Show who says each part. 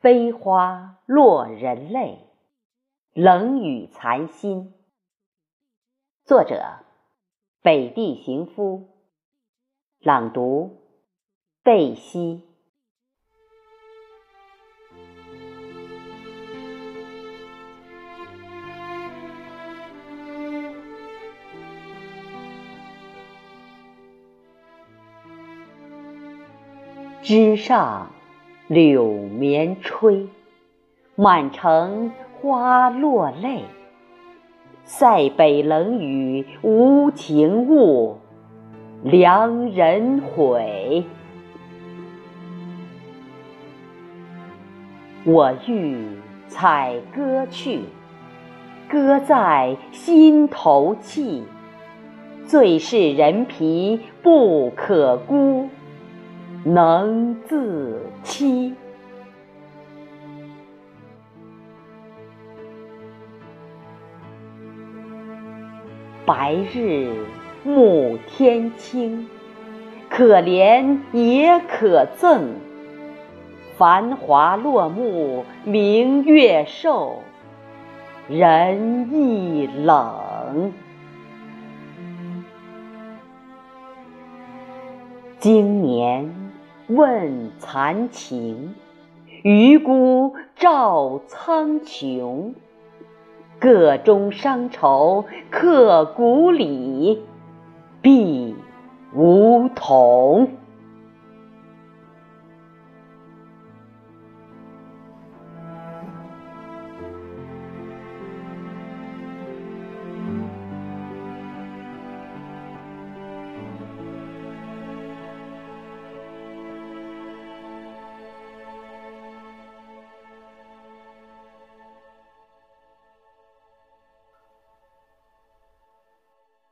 Speaker 1: 飞花落人泪，冷雨残心。作者：北地行夫。朗读：贝西。枝上。柳绵吹，满城花落泪。塞北冷雨无情物，良人悔。我欲采歌去，歌在心头泣。最是人皮不可孤。能自欺。白日暮天青，可怜也可憎。繁华落幕明月瘦，人亦冷。今年。问残情，余孤照苍穹。个中伤愁刻骨里，必梧桐。